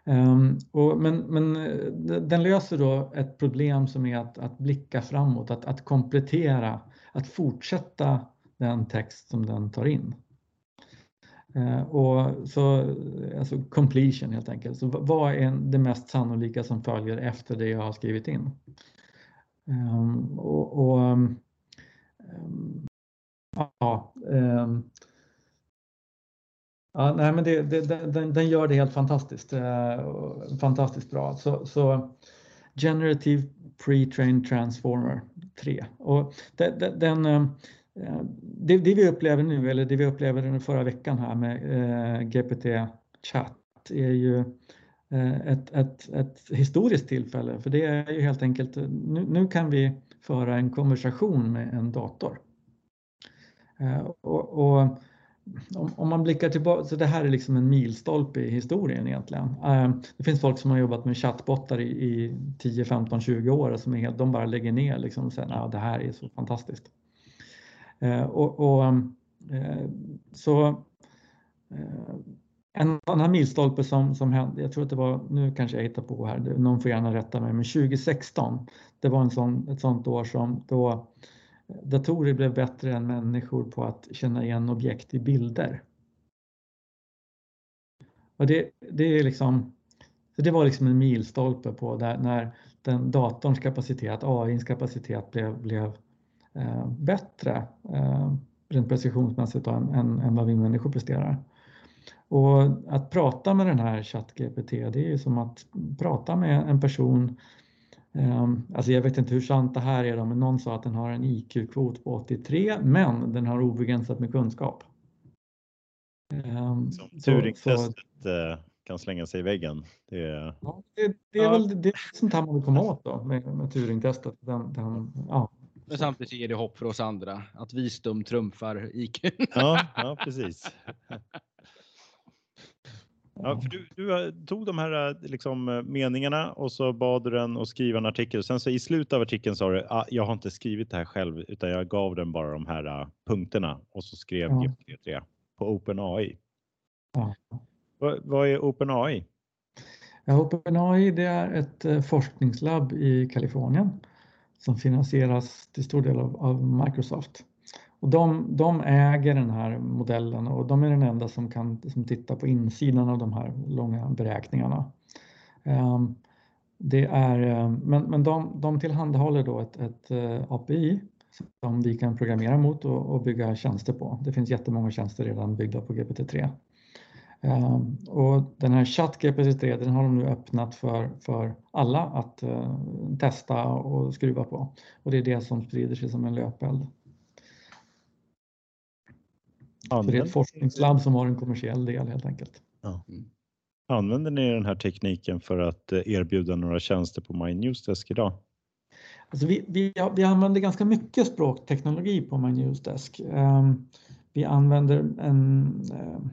Um, och, men, men eh, den löser då ett problem som är att, att blicka framåt, att, att komplettera, att fortsätta den text som den tar in. Uh, och så, alltså completion helt enkelt. Så vad är det mest sannolika som följer efter det jag har skrivit in? Um, och, och um, ja, um, ja, nej, men det, det, den, den, gör det helt fantastiskt, eh, fantastiskt bra. Så, så Generative Pre-trained Transformer 3. Och den, den det, det, vi upplever nu, eller det vi upplevde förra veckan här med eh, GPT Chat är ju eh, ett, ett, ett historiskt tillfälle för det är ju helt enkelt, nu, nu kan vi föra en konversation med en dator. Eh, och, och om, om, man blickar tillbaka, så det här är liksom en milstolpe i historien egentligen. Eh, det finns folk som har jobbat med chattbottar i, i 10, 15, 20 år som är helt, de bara lägger ner liksom och säger att det här är så fantastiskt. Eh, och, och eh, så en annan milstolpe som, som hände, jag tror att det var, nu kanske jag hittar på här, någon får gärna rätta mig, men 2016, det var en sån, ett sånt år som då datorer blev bättre än människor på att känna igen objekt i bilder. Och det, det, är liksom, det var liksom en milstolpe på där, när den datorns kapacitet, AIns kapacitet blev, blev eh, bättre eh, rent precisionsmässigt än, än, än vad vi människor presterar. Och att prata med den här ChatGPT, det är som att prata med en person Alltså jag vet inte hur sant det här är, men någon sa att den har en IQ-kvot på 83, men den har obegränsat med kunskap. Ehm, som Turingtestet eh, kan slänga sig i väggen. Det är, ja, det, det är ja. väl det är sånt här man vill komma åt då med, med Turingtestet. Den, den, ja. Men samtidigt ger det hopp för oss andra att visdom trumfar IQ. Ja, ja precis. Ja, för du, du, eh, tog de här eh, liksom, eh, meningarna och så bad du den att skriva en artikel. Sen så i slutet av artikeln sa du, ah, jag har inte skrivit det här själv utan jag gav den bara de här uh, punkterna och så skrev ja. GPT-3 på OpenAI. Ja. Vad, vad är OpenAI? Ja, OpenAI det är ett forskningslabb i Kalifornien som finansieras till stor del av, av Microsoft. Och de, de, äger den här modellen och de är den enda som kan som titta på insidan av de här långa beräkningarna. Ehm, det är, ehm, men men de, de tillhandahåller då ett, ett eh, API som vi kan programmera mot och, och, bygga tjänster på. Det finns jättemånga tjänster redan byggda på GPT-3. Ehm, och den här ChatGPT den har de nu öppnat för, för alla att eh, testa och skruva på. Och det är det som sprider sig som en löpeld. Så det är ett forskningslabb som har en kommersiell del helt enkelt. Ja. Använder ni den här tekniken för att eh, erbjuda några tjänster på MyNewsDesk idag? Alltså vi, vi, vi använder ganska mycket språkteknologi på MyNewsDesk. Um, vi använder en um,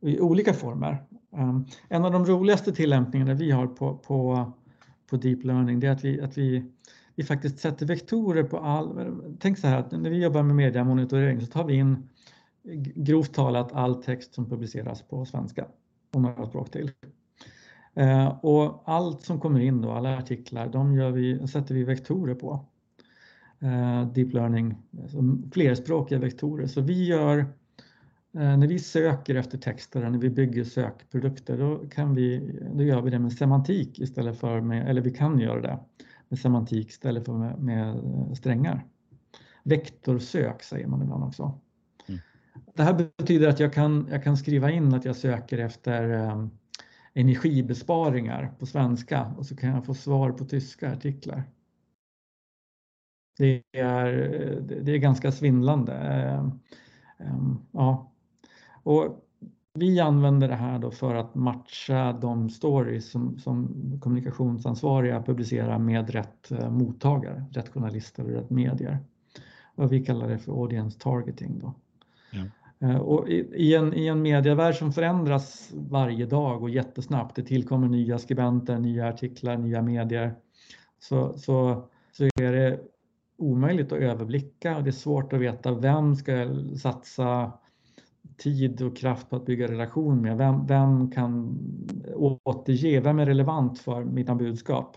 i olika former. Um, en av de roligaste tillämpningarna vi har på, på, på deep learning det är att vi, att vi, vi faktiskt sätter vektorer på all... Tänk så här att när vi jobbar med mediamonitorering så tar vi in grovt talat all text som publiceras på svenska och några språk till. Eh, och allt som kommer in då, alla artiklar, de gör vi, sätter vi vektorer på. Eh, deep learning, alltså flerspråkiga vektorer. Så vi gör eh, när vi söker efter texter, när vi bygger sökprodukter, då, kan vi, då gör vi det med semantik istället för med, eller vi kan göra det med semantik istället för med, med strängar. Vektorsök säger man ibland också. Det här betyder att jag kan, jag kan skriva in att jag söker efter eh, energibesparingar på svenska och så kan jag få svar på tyska artiklar. Det är, det är ganska svindlande. Eh, eh, ja, och vi använder det här då för att matcha de stories som, som kommunikationsansvariga publicerar med rätt eh, mottagare, rätt journalister och rätt medier. Och vi kallar det för audience targeting. Då. Ja. Eh, och i, en, I en medievärld som förändras varje dag och jättesnabbt, det tillkommer nya skribenter, nya artiklar, nya medier, så, så, så är det omöjligt att överblicka och det är svårt att veta vem ska satsa tid och kraft på att bygga relation med. Vem, vem kan återge, vem är relevant för mina budskap?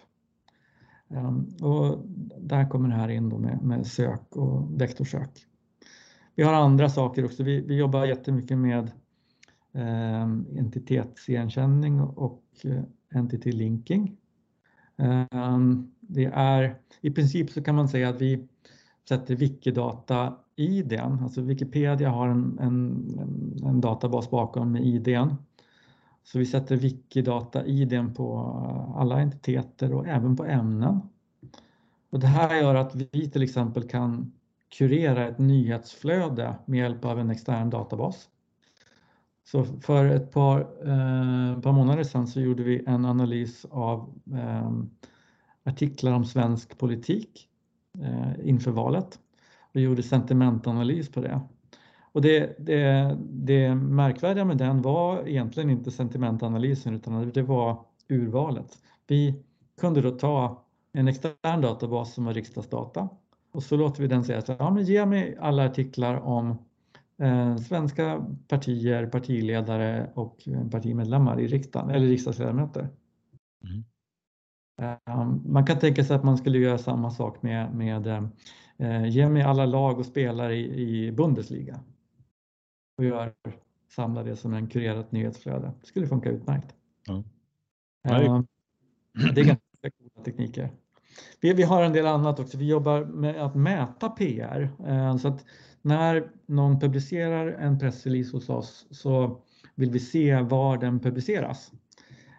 Ehm, och där kommer det här in då med, med sök och vektorsök. Vi har andra saker också. Vi, vi jobbar jättemycket med eh, entitetsigenkänning och eh, entity linking. Eh, det är, I princip så kan man säga att vi sätter wikidata IDn, alltså Wikipedia har en, en, en databas bakom med idén. Så vi sätter Wikidata i den på alla entiteter och även på ämnen. Och det här gör att vi till exempel kan kurera ett nyhetsflöde med hjälp av en extern databas. Så för ett par, eh, par månader sedan så gjorde vi en analys av eh, artiklar om svensk politik eh, inför valet och gjorde sentimentanalys på det. Och det, det, det märkvärdiga med den var egentligen inte sentimentanalysen utan det var urvalet. Vi kunde då ta en extern databas som var riksdagsdata och så låter vi den säga att ja, men ge mig alla artiklar om eh, svenska partier, partiledare och partimedlemmar i riksdagen eller riksdagsledamöter. Mm. Um, man kan tänka sig att man skulle göra samma sak med, med eh, Eh, ge mig alla lag och spelare i, i Bundesliga och gör, samla det som en kurerat nyhetsflöde. Det skulle funka utmärkt. Ja. Eh, det är ganska coola tekniker. Vi, vi, har en del annat också. Vi jobbar med att mäta PR. Eh, så att när någon publicerar en pressrelease hos oss så vill vi se var den publiceras.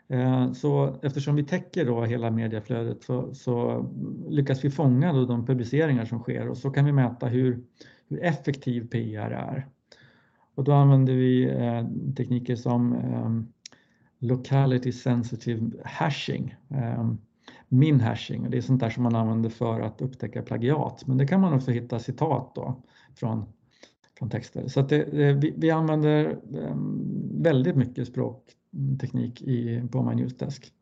Eh, så eftersom vi täcker då hela medieflödet så, så lyckas vi fånga då de publiceringar som sker och så kan vi mäta hur, hur effektiv PR är. Och då använder vi eh, tekniker som eh, locality sensitive hashing, eh, min hashing. Det är sånt där som man använder för att upptäcka plagiat. Men det kan man också hitta citat då från, från texter. Så det, det, vi, vi, använder ehm, väldigt mycket språkteknik i, på MyNewsDesk.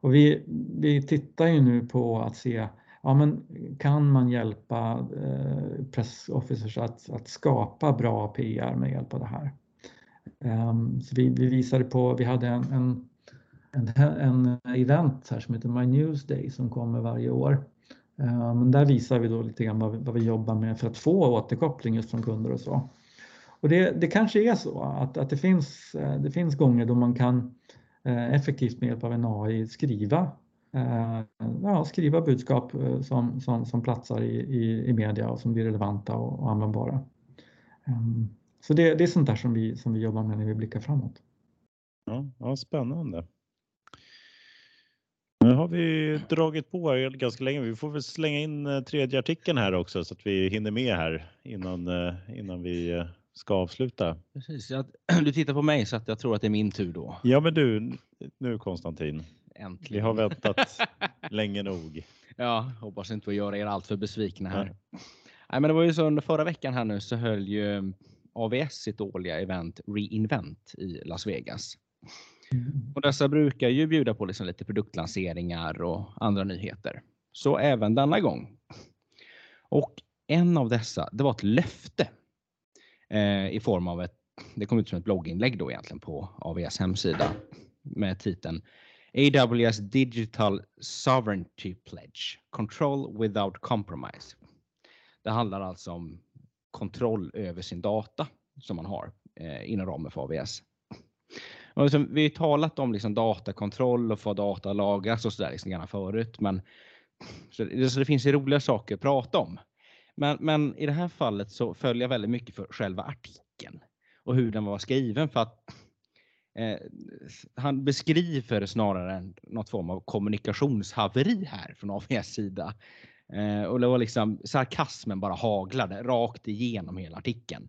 Och vi, vi tittar ju nu på att se ja, men kan man hjälpa eh, pressofficers att, att skapa bra PR med hjälp av det här. Um, så vi, vi visade på, vi hade en, en, en, en event här som heter My News Day som kommer varje år. Eh, men där visar vi då lite grann vad vi, vad vi jobbar med för att få återkoppling just från kunder och så. Och det, det kanske är så att, att det, finns, eh, det finns gånger då man kan eh, effektivt med hjälp av en AI skriva, ja, skriva budskap som, som, som platsar i, i, i media och som blir relevanta och, och användbara. Ehm, så det, det är sånt där som vi, som vi jobbar med när vi blickar framåt. Ja, ja, spännande. Nu har vi dragit på ganska länge. Vi får väl slänga in eh, tredje artikeln här också så att vi hinner med här innan, eh, innan vi eh, ska avsluta. Precis, jag, [clears throat] du tittar på mig så att jag tror att det är min tur då. Ja, men du, nu Konstantin. Äntligen. Vi har väntat [laughs] länge nog. Ja, hoppas inte att göra er alltför besvikna här. Nej. Nej, men det var ju så under förra veckan här nu så höll ju AVS sitt årliga event Reinvent i Las Vegas. Och dessa brukar ju bjuda på liksom lite produktlanseringar och andra nyheter. Så även denna gång. Och en av dessa, det var ett löfte eh, i form av ett, det kom ut som ett blogginlägg då egentligen på AVS hemsida med titeln AWS Digital Sovereignty Pledge Control without compromise. Det handlar alltså om kontroll över sin data som man har eh, inom ramen för AVS. Och liksom, vi har talat om liksom datakontroll och få data lagras och sådär liksom förut, men så det, så det finns ju roliga saker att prata om. Men, men i det här fallet så följer jag väldigt mycket för själva artikeln och hur den var skriven för att eh, han beskriver snarare något form av kommunikationshaveri här från AVS sida. Eh, och det var liksom sarkasmen bara haglade rakt igenom hela artikeln.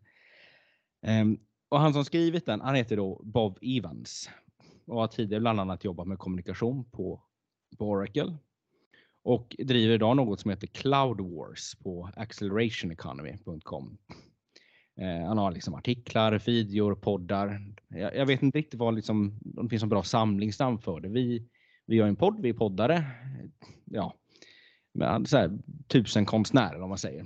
Eh, och han som skrivit den, han heter då Bob Evans och har tidigare bland annat jobbat med kommunikation på, på Oracle och driver idag något som heter Cloud Wars på accelerationeconomy.com. Eh, han har liksom artiklar, videor, poddar. Jag, jag, vet inte riktigt vad liksom, det finns en bra samlingsnamn för det. Vi, vi har en podd, vi är poddare. Ja, så här, tusen konstnärer om man säger.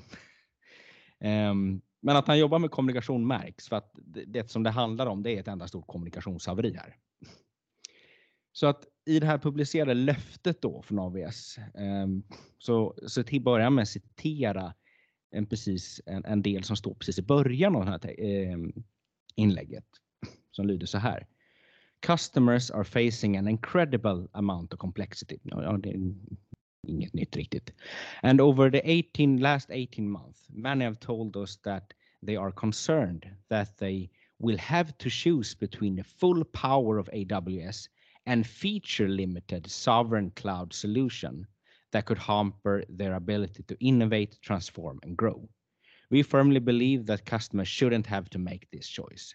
Um, men att han jobbar med kommunikation märks för att det, som det handlar om det är ett enda stort kommunikationshaveri här. Så att i det här publicerade löftet då från AVS ehm, så, så till början med citera en, precis, en, en, del som står precis i början av det här eh, inlägget som lyder så här. Customers are facing an incredible amount of complexity. Ja, det är inget nytt riktigt. And over the 18, last 18 months, many have told us that they are concerned that they will have to choose between the full power of AWS and feature limited sovereign cloud solution that could hamper their ability to innovate, transform, and grow. We firmly believe that customers shouldn't have to make this choice.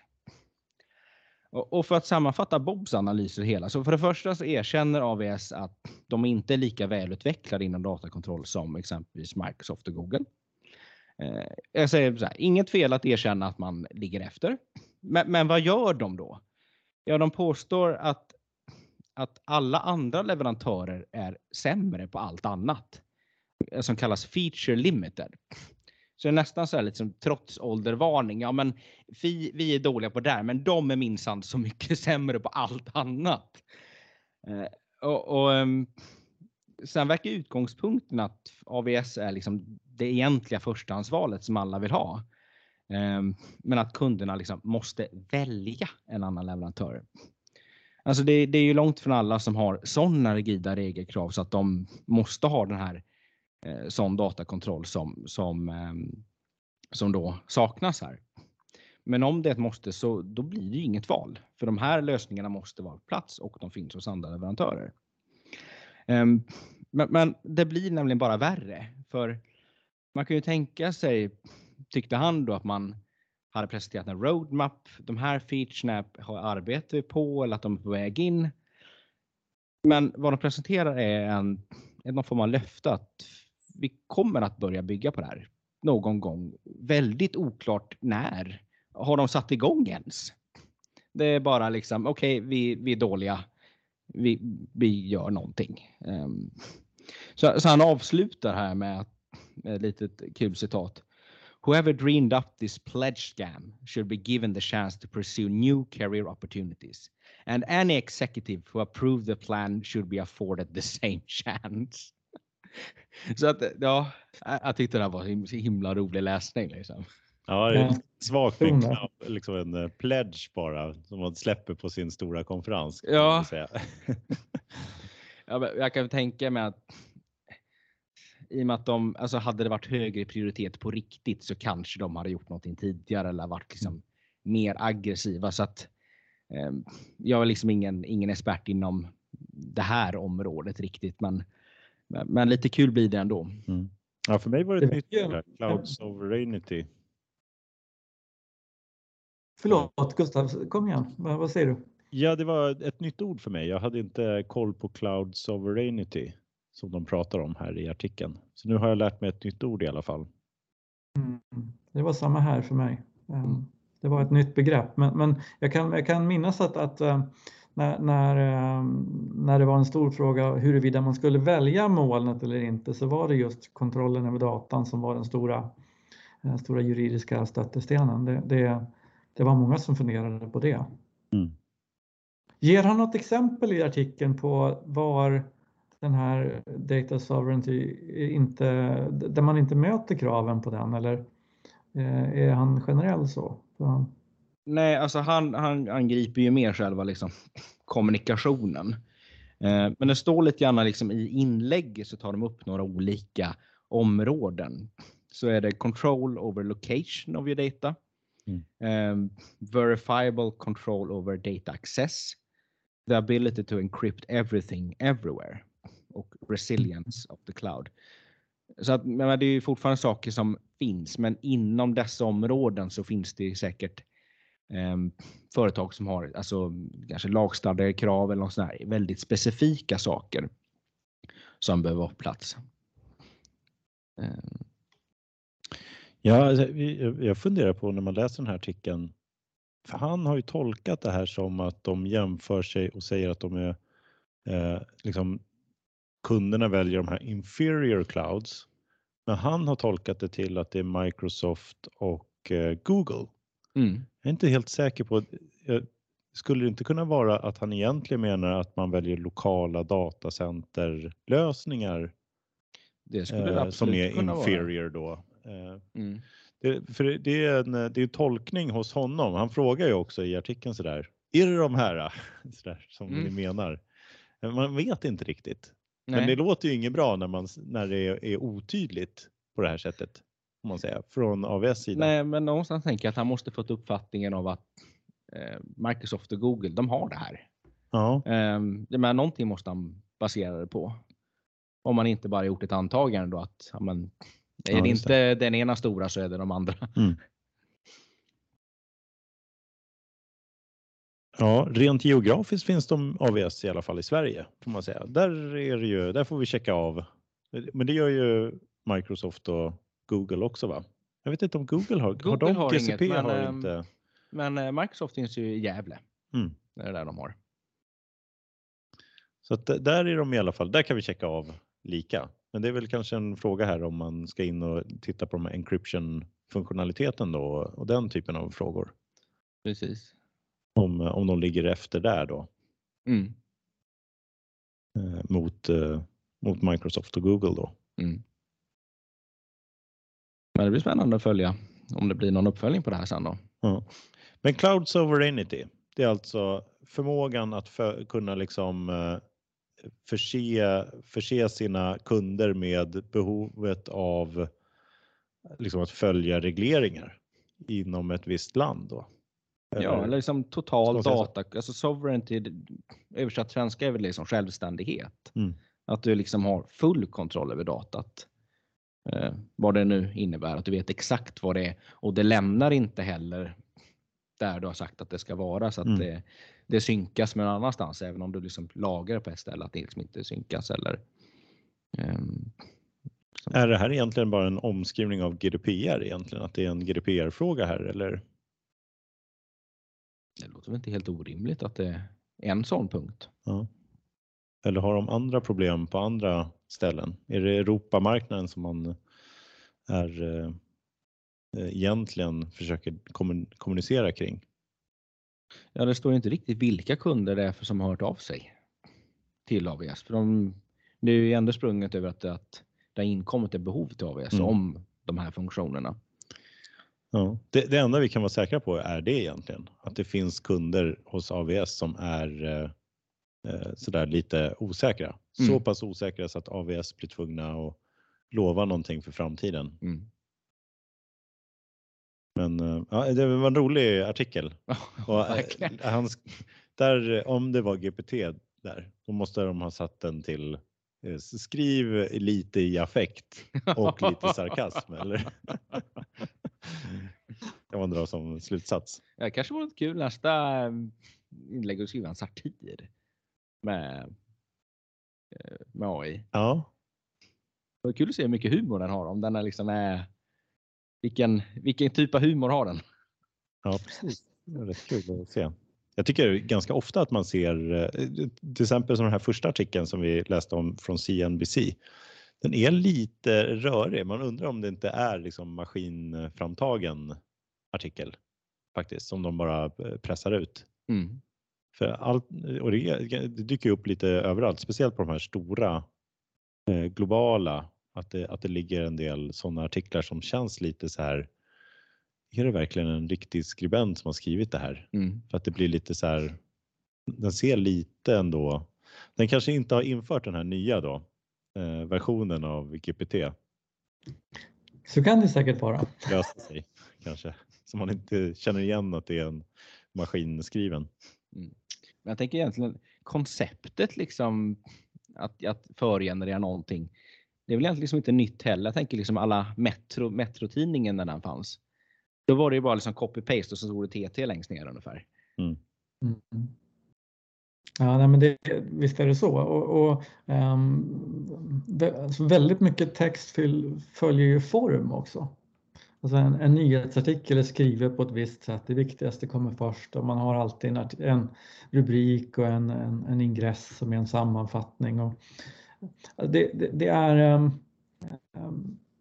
Och för att sammanfatta Bobs analyser hela, så för det första så erkänner AVS att de inte är lika välutvecklade inom datakontroll som exempelvis Microsoft och Google. Eh, jag säger så här, inget fel att erkänna att man ligger efter. Men, men vad gör de då? Ja, de påstår att att alla andra leverantörer är sämre på allt annat eh, som kallas feature limited. Så det är nästan så här liksom som trots åldervarning. Ja, men vi, vi är dåliga på det där, men de är minsann så mycket [laughs] sämre på allt annat. Eh, och, och um, sen verkar utgångspunkten att AVS är liksom det egentliga förstahandsvalet som alla vill ha. Ehm, men att kunderna liksom måste välja en annan leverantör. Alltså det, det, är ju långt från alla som har sådana rigida regelkrav så att de måste ha den här eh, sån datakontroll som, som, eh, som då saknas här. Men om det måste så då blir det inget val. För de här lösningarna måste vara på plats och de finns hos andra leverantörer. Ehm, men, men, det blir nämligen bara värre. För man kan ju tänka sig, tyckte han då, att man hade presenterat en roadmap. De här featurena arbetar vi på eller att de är på väg in. Men vad de presenterar är en, någon form av löfte att vi kommer att börja bygga på det här någon gång. Väldigt oklart när. Har de satt igång ens? Det är bara liksom, okej, okay, vi, vi är dåliga. Vi, vi gör någonting. Um, så, så, han avslutar här med, att ett litet kul citat. Whoever dreamed up this pledge scam should be given the chance to pursue new career opportunities. And any executive who approved the plan should be afforded the [laughs] same chance. [laughs] Så att, ja, jag tyckte det var en himla rolig läsning. Liksom. Ja, det är svagt med liksom en eh, pledge bara som man släpper på sin stora konferens. Ja. [laughs] ja jag kan tänka mig att i och med att de, alltså hade det varit högre prioritet på riktigt så kanske de hade gjort någonting tidigare eller varit liksom mm. mer aggressiva. Så att Ehm, jag är liksom ingen, ingen expert inom det här området riktigt, men, men lite kul blir det ändå. Mm. Ja, för mig var det ett nytt Cloud Sovereignty. Förlåt Gustav, kom igen. Vad säger du? Ja, det var ett nytt ord för mig. Jag hade inte koll på Cloud Sovereignty som de pratar om här i artikeln. Så nu har jag lärt mig ett nytt ord i alla fall. Mm. Det var samma här för mig. Ehm, det var ett nytt begrepp, men, men jag, kan, jag kan minnas att, att eh, när, när, ehm, när det var en stor fråga huruvida man skulle välja molnet eller inte så var det just kontrollen över datan som var den stora, den stora juridiska stöttestenen. Det, det, det var många som funderade på det. Mm. Ger han något exempel i artikeln på var den här data sovereignty inte, där man inte möter kraven på den eller eh, är han generell så? så Nej, alltså han, han angriper ju mer själva liksom, kommunikationen. Eh, men det står lite grann liksom i inlägget så tar de upp några olika områden. Så är det control over location of your data. Mm. Um, verifiable control over data access. The ability to encrypt everything everywhere. Och resilience of the cloud. Så att, men det är fortfarande saker som finns, men inom dessa områden så finns det säkert eh, företag som har alltså, kanske lagstadgade krav eller något sånt här, väldigt specifika saker som behöver vara på plats. Eh. Ja, alltså, jag funderar på när man läser den här artikeln, för han har ju tolkat det här som att de jämför sig och säger att de är eh, liksom kunderna väljer de här inferior clouds. Men han har tolkat det till att det är Microsoft och eh, Google. Mm. Jag är inte helt säker på, skulle det inte kunna vara att han egentligen menar att man väljer lokala datacenterlösningar det skulle eh, som är inferior vara. då? Eh, mm. Det, för det är, en, det är en tolkning hos honom. Han frågar ju också i artikeln sådär, är det de här [laughs] sådär, som mm. ni menar? Man vet inte riktigt. Nej. Men det låter ju inget bra när, man, när det är, är otydligt på det här sättet. Om man säger, från AWS sida. Nej, men någonstans tänker jag att han måste fått uppfattningen av att eh, Microsoft och Google, de har det här. Ja. Eh, men någonting måste han basera det på. Om man inte bara gjort ett antagande då att men, är ja, det inte det. den ena stora så är det de andra. Mm. Ja, rent geografiskt finns de AVS i alla fall i Sverige får man säga. Där är det ju, där får vi checka av. Men det gör ju Microsoft och Google också va? Jag vet inte om Google har, Google har de har GCP inget, men, har inte. Men eh, Microsoft finns ju i Gävle. Mm. Det är där de har. Så att där är de i alla fall, där kan vi checka av lika. Men det är väl kanske en fråga här om man ska in och titta på de encryption funktionaliteten då och den typen av frågor. Precis. Om, om de ligger efter där då. Mm. Eh, mot, eh, mot Microsoft och Google då. Mm. Men det blir spännande att följa om det blir någon uppföljning på det här sen då. Ja. Men Cloud Sovereignty, det är alltså förmågan att för, kunna liksom eh, förse, förse sina kunder med behovet av liksom att följa regleringar inom ett visst land. Då. Ja, eller liksom total data, alltså sovereignty, översatt svenska är väl liksom självständighet. Mm. Att du liksom har full kontroll över datat. Eh, vad det nu innebär, att du vet exakt vad det är och det lämnar inte heller där du har sagt att det ska vara så att mm. det, det synkas med någon annanstans även om du liksom lagrar på ett ställe att det liksom inte synkas eller um, är det här egentligen bara en omskrivning av GDPR egentligen? Att det är en GDPR-fråga här eller? Det låter väl inte helt orimligt att det är en sån punkt. Ja. Eller har de andra problem på andra ställen? Är det Europamarknaden som man är eh, egentligen försöker kommunicera kring? Ja, det står inte riktigt vilka kunder det är för som har hört av sig till AVS. För de, det är ju ändå sprunget över att, att det har inkommit ett behov till AVS mm. om de här funktionerna. Ja, det, det, enda vi kan vara säkra på är det egentligen, att det finns kunder hos AVS som är eh, eh, sådär lite osäkra. Mm. Så pass osäkra så att AVS blir tvungna att lova någonting för framtiden. Mm. Men ja, det var en rolig artikel. [laughs] och, han, där, om det var GPT där, då måste de ha satt den till skriv lite i affekt och lite sarkasm. eller? [laughs] [laughs] kan man dra som slutsats. Det kanske vore kul nästa inlägg att skriva en satir med, med AI. Ja. Det är kul att se hur mycket humor den har. Om den är liksom är, vilken, vilken typ av humor har den? Ja, precis. Det är rätt kul att se. Jag tycker ganska ofta att man ser, eh, till exempel som den här första artikeln som vi läste om från CNBC. Den är lite rörig. Man undrar om det inte är liksom maskinframtagen artikel faktiskt som de bara eh, pressar ut. Mm. För allt, och det, det dyker upp lite överallt, speciellt på de här stora eh, globala, att det, att det ligger en del sådana artiklar som känns lite så här. Är det verkligen en riktig skribent som har skrivit det här? Mm. För att det blir lite så här. Den ser lite ändå. Den kanske inte har infört den här nya då versionen av GPT. Så kan det säkert vara. [laughs] Lösa sig kanske så man inte känner igen att det är en maskinskriven. Mm. Men jag tänker egentligen konceptet liksom att, att förgenerera någonting. Det är väl egentligen liksom inte nytt heller. Jag tänker liksom alla Metro, Metro-tidningen när den fanns. Då var det ju bara liksom copy-paste och så stod det TT längst ner ungefär. Mm. Mm. Ja, nej, men det, visst är det så. Och, och um, det, alltså väldigt mycket text följer ju form också. Alltså en, en nyhetsartikel är skriven på ett visst sätt. Det viktigaste kommer först och man har alltid en, en rubrik och en, en, en, ingress som är en sammanfattning. Och det, det, det är um,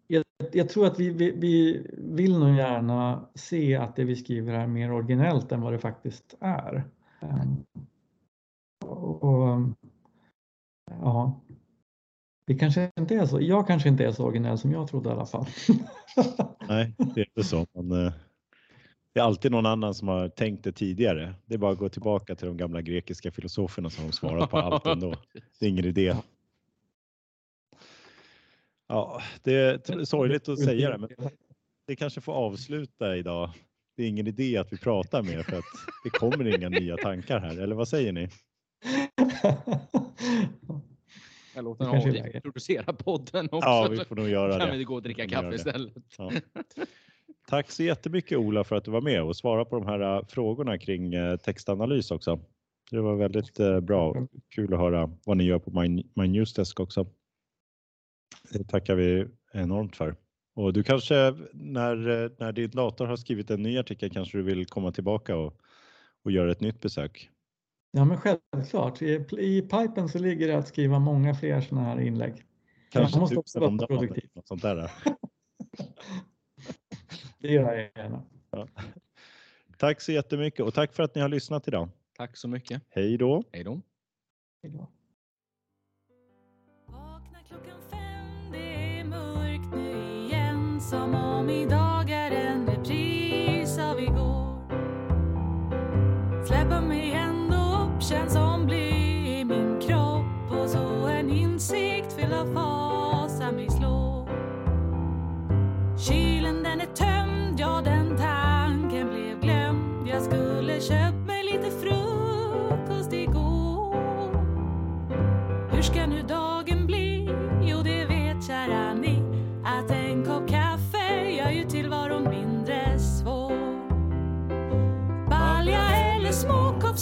jag, jag, tror att vi, vi, vi, vill nog gärna se att det vi skriver är mer originellt än vad det faktiskt är. Och, ja, det kanske inte är så. Jag kanske inte är så originell som jag trodde i alla fall. [laughs] Nej, det är inte så. Men, eh, det är alltid någon annan som har tänkt det tidigare. Det är bara att gå tillbaka till de gamla grekiska filosoferna som har svarat på allt ändå. [laughs] Det är ingen idé. Ja, det är sorgligt att säga det, men det kanske får avsluta idag. Det är ingen idé att vi pratar mer för att det kommer inga nya tankar här. Eller vad säger ni? [laughs] Jag låter en AI producera podden också. Ja, vi får nog göra kan det. vi gå och dricka kaffe istället. Ja. [laughs] Tack så jättemycket Ola för att du var med och svarade på de här äh, frågorna kring äh, textanalys också. Det var väldigt äh, bra. Kul att höra vad ni gör på My, My Newsdesk också. Det tackar vi enormt för. Och du kanske när, när din dator har skrivit en ny artikel kanske du vill komma tillbaka och, och göra ett nytt besök. Ja, men självklart. I, I pipen så ligger det att skriva många fler sådana här inlägg. Kanske måste också vara produktiv. Något sånt där. [laughs] det gör jag gärna. Ja. Tack så jättemycket och tack för att ni har lyssnat idag. Tack så mycket. Hej då. Hej då. Hej då. Vakna klockan fem, det är mörkt nu igen som om idag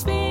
makes me